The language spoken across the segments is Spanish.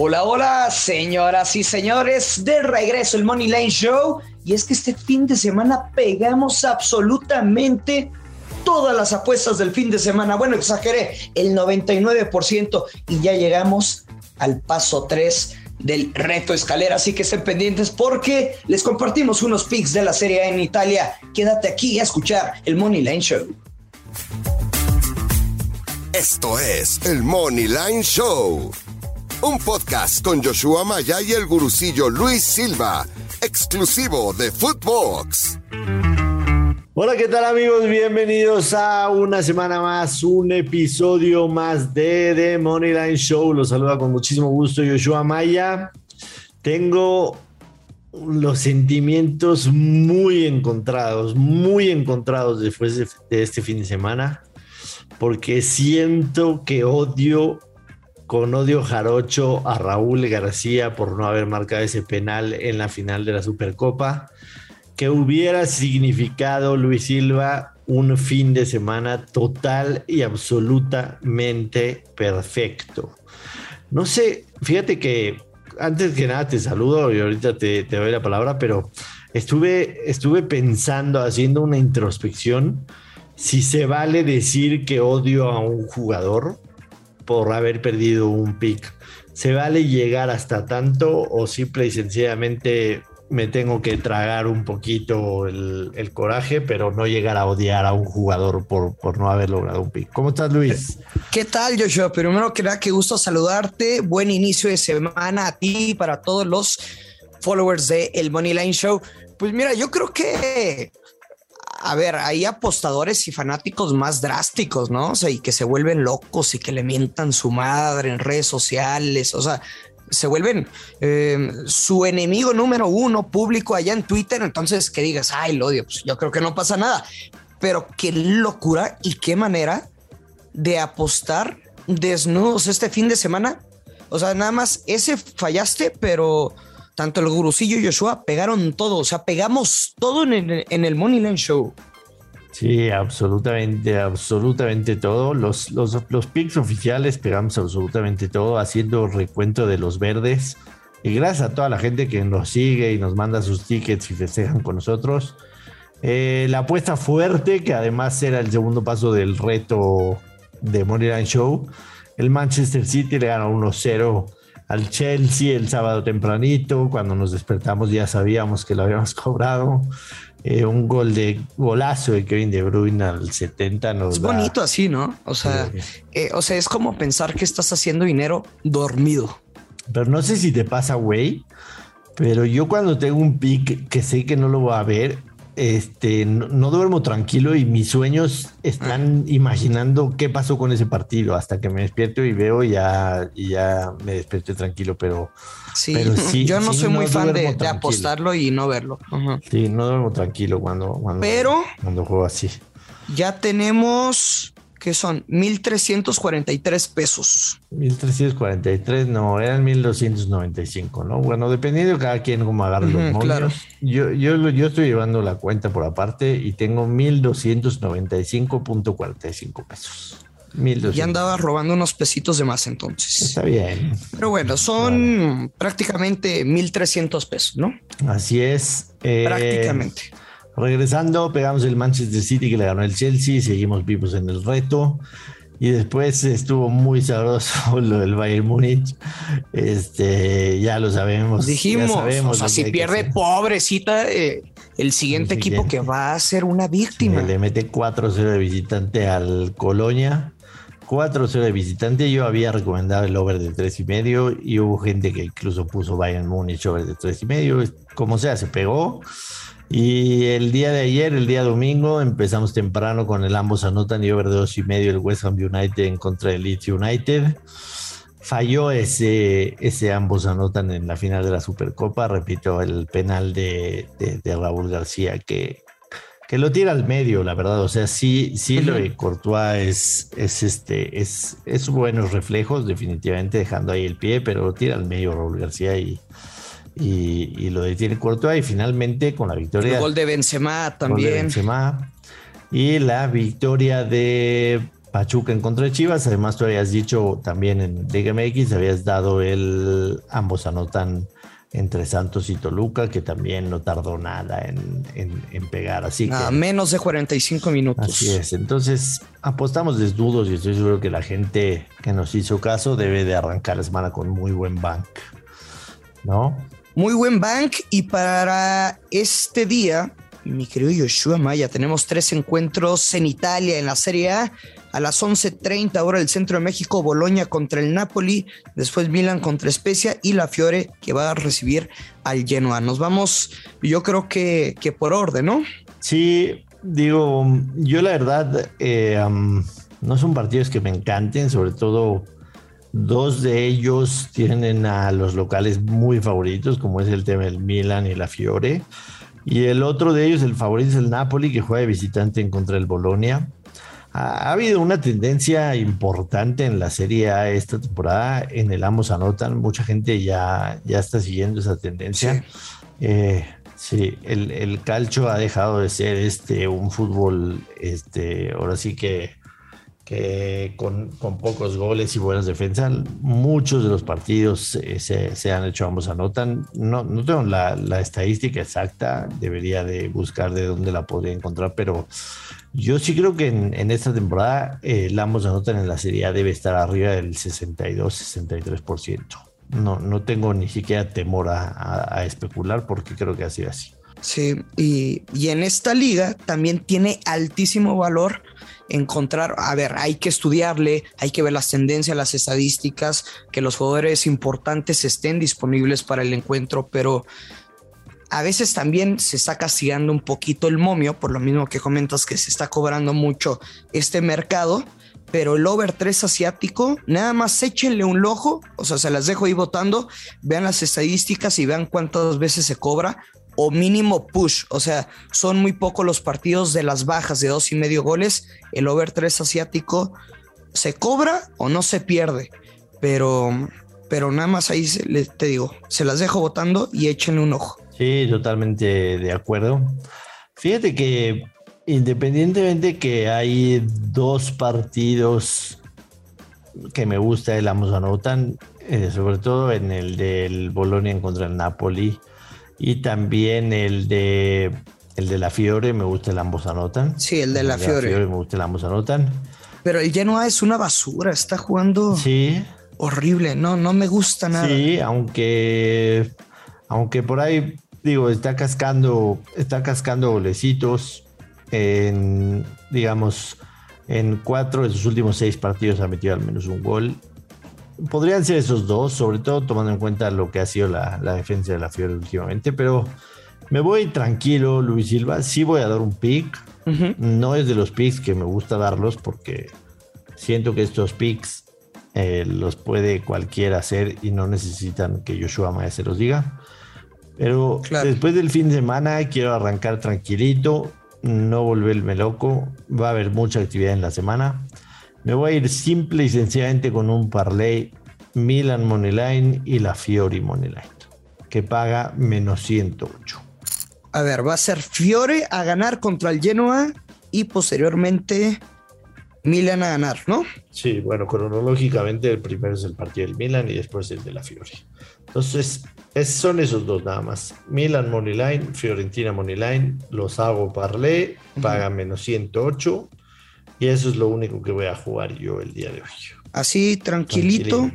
Hola, hola, señoras y señores, de regreso el Money Line Show. Y es que este fin de semana pegamos absolutamente todas las apuestas del fin de semana. Bueno, exageré, el 99% y ya llegamos al paso 3 del reto escalera, así que estén pendientes porque les compartimos unos pics de la Serie en Italia. Quédate aquí a escuchar el Money Line Show. Esto es el Money Line Show un podcast con Joshua Maya y el gurucillo Luis Silva, exclusivo de Footbox. Hola, ¿qué tal amigos? Bienvenidos a una semana más, un episodio más de The Moneyline Show. Los saluda con muchísimo gusto Joshua Maya. Tengo los sentimientos muy encontrados, muy encontrados después de, de este fin de semana, porque siento que odio con odio jarocho a Raúl García por no haber marcado ese penal en la final de la Supercopa, que hubiera significado Luis Silva un fin de semana total y absolutamente perfecto. No sé, fíjate que antes que nada te saludo y ahorita te, doy la palabra, pero estuve, estuve pensando, haciendo una introspección, si se vale decir que odio a un jugador por haber perdido un pick. ¿Se vale llegar hasta tanto o simple y sencillamente me tengo que tragar un poquito el, coraje, pero no llegar a odiar a un jugador por, por, no haber logrado un pick. ¿Cómo estás, Luis? ¿Qué tal, Joshua? Primero que nada, qué gusto saludarte. Buen inicio de semana a ti y para todos los followers de El Money Line Show. Pues mira, yo creo que a ver, hay apostadores y fanáticos más drásticos, ¿no? O sea, y que se vuelven locos y que le mientan su madre en redes sociales, o sea, se vuelven em, su enemigo número uno público allá en Twitter, entonces que digas, ay, lo odio, pues yo creo que no pasa nada, pero qué locura y qué manera de apostar desnudos este fin de semana. O sea, nada más ese fallaste, pero tanto el gurucillo y Joshua pegaron todo, o sea, pegamos todo en el, en el Moneyline Show. Sí, absolutamente, absolutamente todo. Los, los, los picks oficiales pegamos absolutamente todo, haciendo recuento de los verdes. Y gracias a toda la gente que nos sigue y nos manda sus tickets y festejan con nosotros. Eh, la apuesta fuerte, que además era el segundo paso del reto de Moneyline Show. El Manchester City le ganó 1-0 al Chelsea el sábado tempranito, cuando nos despertamos ya sabíamos que lo habíamos cobrado. Eh, un gol de golazo de Kevin De Bruyne al 70 Es bonito así, ¿no? O sea, eh, o sea, es como pensar que estás haciendo dinero dormido. Pero no sé si te pasa, güey, pero yo cuando tengo un pick que sé que no lo voy a ver, este, no, duermo tranquilo y mis sueños están imaginando qué pasó con ese partido hasta que me despierto y veo y ya, y ya me despierto tranquilo, pero sí, yo no soy muy fan de, apostarlo y no verlo. Sí, no duermo tranquilo cuando, cuando, pero cuando juego así. Ya tenemos que son 1.343 pesos. 1.343, no, eran 1.295, ¿no? Bueno, dependiendo de cada quien cómo agarre los claro. Yo, yo, yo estoy llevando la cuenta por aparte y tengo 1.295.45 pesos. Y andaba robando unos pesitos de más entonces. Está bien. Pero bueno, son prácticamente 1.300 pesos, ¿no? Así es. Eh, prácticamente. Regresando, pegamos el Manchester City que le ganó el Chelsea, seguimos vivos en el reto. Y después estuvo muy sabroso lo del Bayern Múnich. Este, ya lo sabemos. Dijimos, o sea, si pierde pobrecita eh, el, siguiente equipo que va a ser una víctima. le mete 4-0 de visitante al Colonia. 4-0 de visitante. Yo había recomendado el over de 3 y medio y hubo gente que incluso puso Bayern Múnich over de 3 y medio. Como sea, se pegó. Y el día de ayer, el día domingo, empezamos temprano con el ambos anotan y over de dos y medio el West Ham United en contra del Leeds United. Falló ese, ese ambos anotan en la final de la Supercopa. Repito, el penal de, de, Raúl García que, que lo tira al medio, la verdad. O sea, sí, sí lo de Courtois es, es este, es, es buenos reflejos, definitivamente dejando ahí el pie, pero lo tira al medio Raúl García y y, lo detiene Courtois y finalmente con la victoria. El gol de Benzema también. Benzema, y la victoria de Pachuca en contra de Chivas. Además, tú habías dicho también en Liga MX, habías dado el. Ambos anotan entre Santos y Toluca, que también no tardó nada en, pegar. Así a menos de 45 minutos. Así es. Entonces, apostamos desnudos y estoy seguro que la gente que nos hizo caso debe de arrancar la semana con muy buen bank. ¿No? Muy buen bank. Y para este día, mi querido Yoshua Maya, tenemos tres encuentros en Italia en la Serie A a las 11.30 ahora el centro de México, Boloña contra el Napoli, después Milan contra Especia y la Fiore que va a recibir al Genoa. Nos vamos, yo creo que, que por orden, ¿no? Sí, digo, yo la verdad, eh, no son partidos que me encanten, sobre todo dos de ellos tienen a los locales muy favoritos, como es el tema del Milan y la Fiore. Y el otro de ellos, el favorito es el Napoli, que juega de visitante en contra del Bolonia ha, habido una tendencia importante en la Serie A esta temporada. En el ambos anotan, mucha gente ya, ya está siguiendo esa tendencia. Sí. Eh, el, el, calcio ha dejado de ser este un fútbol, este, ahora sí que, que con, con pocos goles y buenas defensas. Muchos de los partidos eh, se, se, han hecho ambos anotan. No, no tengo la, la, estadística exacta, debería de buscar de dónde la podría encontrar, pero yo sí creo que en, esta temporada eh, el ambos anotan en la Serie A debe estar arriba del 62-63%. No, no tengo ni siquiera temor a, especular porque creo que ha sido así. Sí, y, y en esta liga también tiene altísimo valor encontrar, a ver, hay que estudiarle, hay que ver las tendencias, las estadísticas, que los jugadores importantes estén disponibles para el encuentro, pero a veces también se está castigando un poquito el momio, por lo mismo que comentas que se está cobrando mucho este mercado, pero el over 3 asiático, nada más échenle un ojo, o sea, se las dejo ahí votando, vean las estadísticas y vean cuántas veces se cobra, o mínimo push, o sea, son muy pocos los partidos de las bajas de dos y medio goles, el over 3 asiático se cobra o no se pierde, pero, pero nada más ahí te digo, se las dejo votando y échenle un ojo. Sí, totalmente de acuerdo. Fíjate que independientemente que hay dos partidos que me gusta el ambos anotan, eh, sobre todo en el del Bolonia contra el Napoli y también el de el de la Fiore, me gusta el ambos anotan. Sí, el de la, Fiore. me gusta el ambos anotan. Pero el Genoa es una basura, está jugando sí. horrible, no, no me gusta nada. Sí, aunque aunque por ahí digo, está cascando, está cascando golecitos en, digamos, en cuatro de sus últimos seis partidos ha metido al menos un gol. Podrían ser esos dos, sobre todo tomando en cuenta lo que ha sido la, defensa de la Fiore últimamente, pero me voy tranquilo, Luis Silva. Sí voy a dar un pick. No es de los picks que me gusta darlos porque siento que estos picks eh, los puede cualquiera hacer y no necesitan que Joshua Maya se los diga. Pero después del fin de semana quiero arrancar tranquilito, no volverme loco. Va a haber mucha actividad en la semana. Me voy a ir simple y sencillamente con un parlay Milan Moneyline y la Fiori Moneyline, que paga menos 108. A ver, va a ser Fiore a ganar contra el Genoa y posteriormente Milan a ganar, ¿no? Sí, bueno, cronológicamente el primero es el partido del Milan y después el de la Fiori. Entonces, son esos dos nada más. Milan Moneyline, Fiorentina Moneyline, los hago parlé, paga menos 108 y eso es lo único que voy a jugar yo el día de hoy. Así tranquilito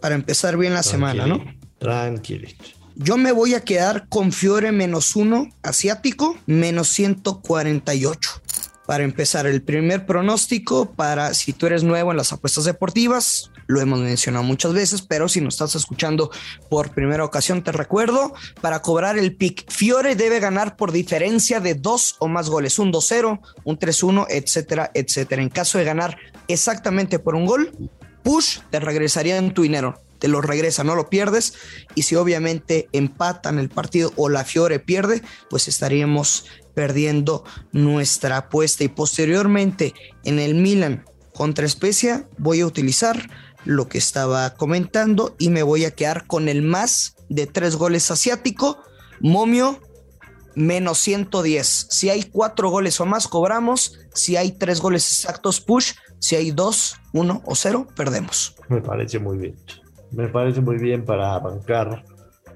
para empezar bien la semana, ¿no? Tranquilito. Yo me voy a quedar con Fiore menos uno, asiático, menos 148 para empezar, el primer pronóstico para si tú eres nuevo en las apuestas deportivas, lo hemos mencionado muchas veces, pero si nos estás escuchando por primera ocasión, te recuerdo, para cobrar el pick, Fiore debe ganar por diferencia de dos o más goles, un 2-0, un 3-1, etcétera, etcétera. En caso de ganar exactamente por un gol, push te regresaría en tu dinero te lo regresa, no lo pierdes. Y si obviamente empatan el partido o la Fiore pierde, pues estaríamos perdiendo nuestra apuesta. Y posteriormente en el Milan contra Especia voy a utilizar lo que estaba comentando y me voy a quedar con el más de tres goles asiático, momio menos 110. Si hay cuatro goles o más, cobramos. Si hay tres goles exactos, push, Si hay dos, uno o cero, perdemos. Me parece muy bien. Me parece muy bien para bancar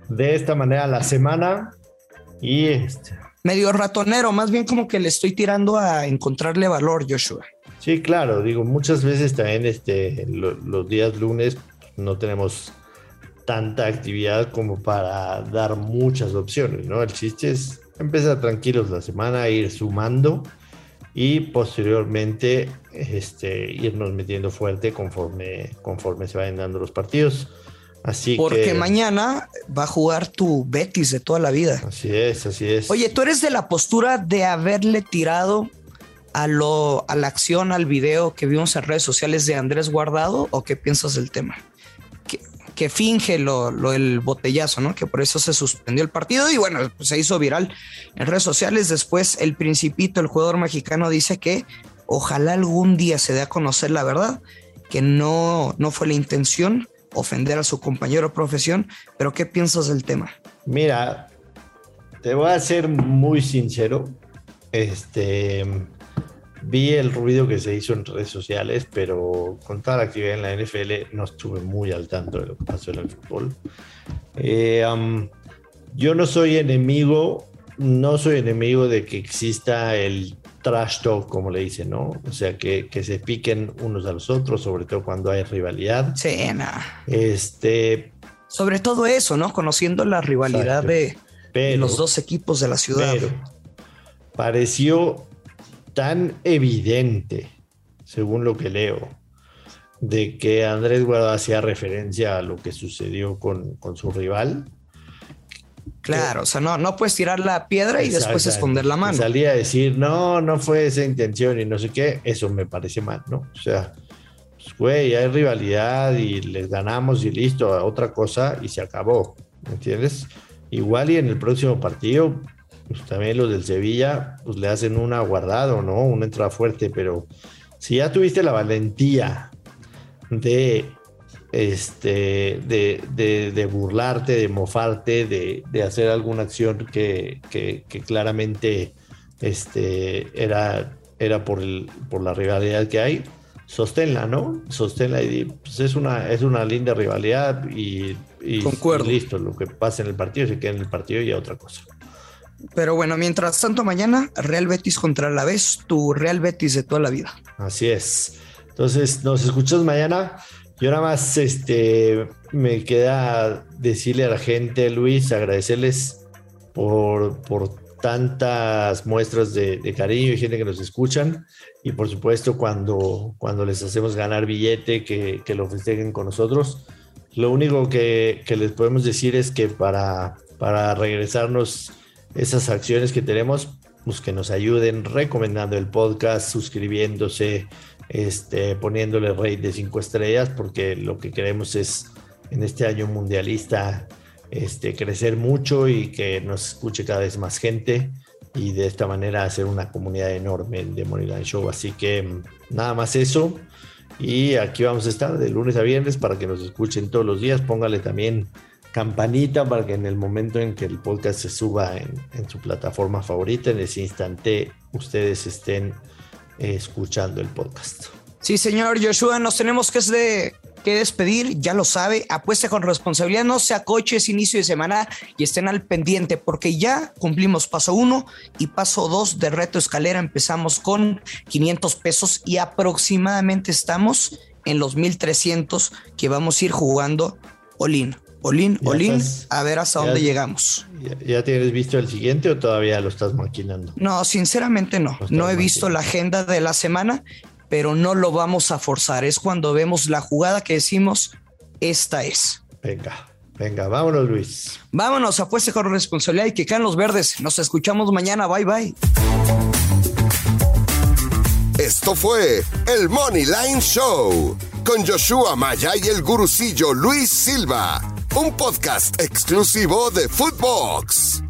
de esta manera la semana. Y este. Medio ratonero, más bien como que le estoy tirando a encontrarle valor, Joshua. Sí, claro, digo, muchas veces también este, los días lunes no tenemos tanta actividad como para dar muchas opciones, ¿no? El chiste es empezar tranquilos la semana, ir sumando y posteriormente este, irnos metiendo fuerte conforme, conforme se vayan dando los partidos. Así Porque mañana va a jugar tu Betis de toda la vida. Así es, así es. Oye, ¿tú eres de la postura de haberle tirado a, lo, a la acción, al video que vimos en redes sociales de Andrés Guardado o qué piensas del tema? que finge lo, el botellazo, ¿no? Que por eso se suspendió el partido y bueno, pues se hizo viral en redes sociales. Después el principito, el jugador mexicano, dice que ojalá algún día se dé a conocer la verdad, que no, no fue la intención ofender a su compañero profesión, pero ¿qué piensas del tema? Mira, te voy a ser muy sincero. Este, Vi el ruido que se hizo en redes sociales, pero con toda la actividad en la NFL no estuve muy al tanto de lo que pasó en el fútbol. Eh, yo no soy enemigo, no soy enemigo de que exista el trash talk, como le dicen, ¿no? O sea, que, que se piquen unos a los otros, sobre todo cuando hay rivalidad. Sí, Este. Sobre todo eso, ¿no? Conociendo la rivalidad de, los dos equipos de la ciudad. Pero pareció tan evidente, según lo que leo, de que Andrés Guardado hacía referencia a lo que sucedió con, su rival. Claro, o sea, no, no puedes tirar la piedra y después esconder la mano. Salía a decir, no, no fue esa intención y no sé qué, eso me parece mal, ¿no? O sea, pues, güey, hay rivalidad y les ganamos y listo, otra cosa y se acabó, ¿me entiendes? Igual y en el próximo partido pues también los del Sevilla, pues le hacen una guardado, ¿no? Una entrada fuerte, pero si ya tuviste la valentía de, este, de, burlarte, de mofarte, de, hacer alguna acción que, claramente este, era, era por, el, por la rivalidad que hay, sosténla, ¿no? Sosténla y pues es una, es una linda rivalidad y, y, y listo, lo que pasa en el partido se queda en el partido y a otra cosa. Pero bueno, mientras tanto, mañana Real Betis contra la vez, tu Real Betis de toda la vida. Así es. Entonces, nos escuchamos mañana. Yo nada más este, me queda decirle a la gente, Luis, agradecerles por, por tantas muestras de, cariño y gente que nos escuchan. Y por supuesto, cuando, cuando les hacemos ganar billete, que, que lo festejen con nosotros. Lo único que, que les podemos decir es que para, para regresarnos esas acciones que tenemos, pues que nos ayuden recomendando el podcast, suscribiéndose, este, poniéndole rate de cinco estrellas, porque lo que queremos es en este año mundialista este, crecer mucho y que nos escuche cada vez más gente y de esta manera hacer una comunidad enorme de Moneyline Show. Así que mm, nada más eso. Y aquí vamos a estar de lunes a viernes para que nos escuchen todos los días. Póngale también campanita para que en el momento en que el podcast se suba en, su plataforma favorita, en ese instante ustedes estén escuchando el podcast. Sí, señor Joshua, nos tenemos que, de, que despedir, ya lo sabe, apueste con responsabilidad, no se acoches inicio de semana y estén al pendiente porque ya cumplimos paso uno y paso dos de reto escalera, empezamos con 500 pesos y aproximadamente estamos en los 1300 que vamos a ir jugando Olin. Olin, Olin, a ver hasta dónde llegamos. Ya, tienes visto el siguiente o todavía lo estás maquinando? No, sinceramente no. No he visto la agenda de la semana, pero no lo vamos a forzar. Es cuando vemos la jugada que decimos, esta es. Venga, venga, vámonos, Luis. Vámonos, apueste con responsabilidad y que caen los verdes. Nos escuchamos mañana. Bye, bye. Esto fue el Money Line Show con Joshua Maya y el gurucillo Luis Silva un podcast exclusivo de Footbox.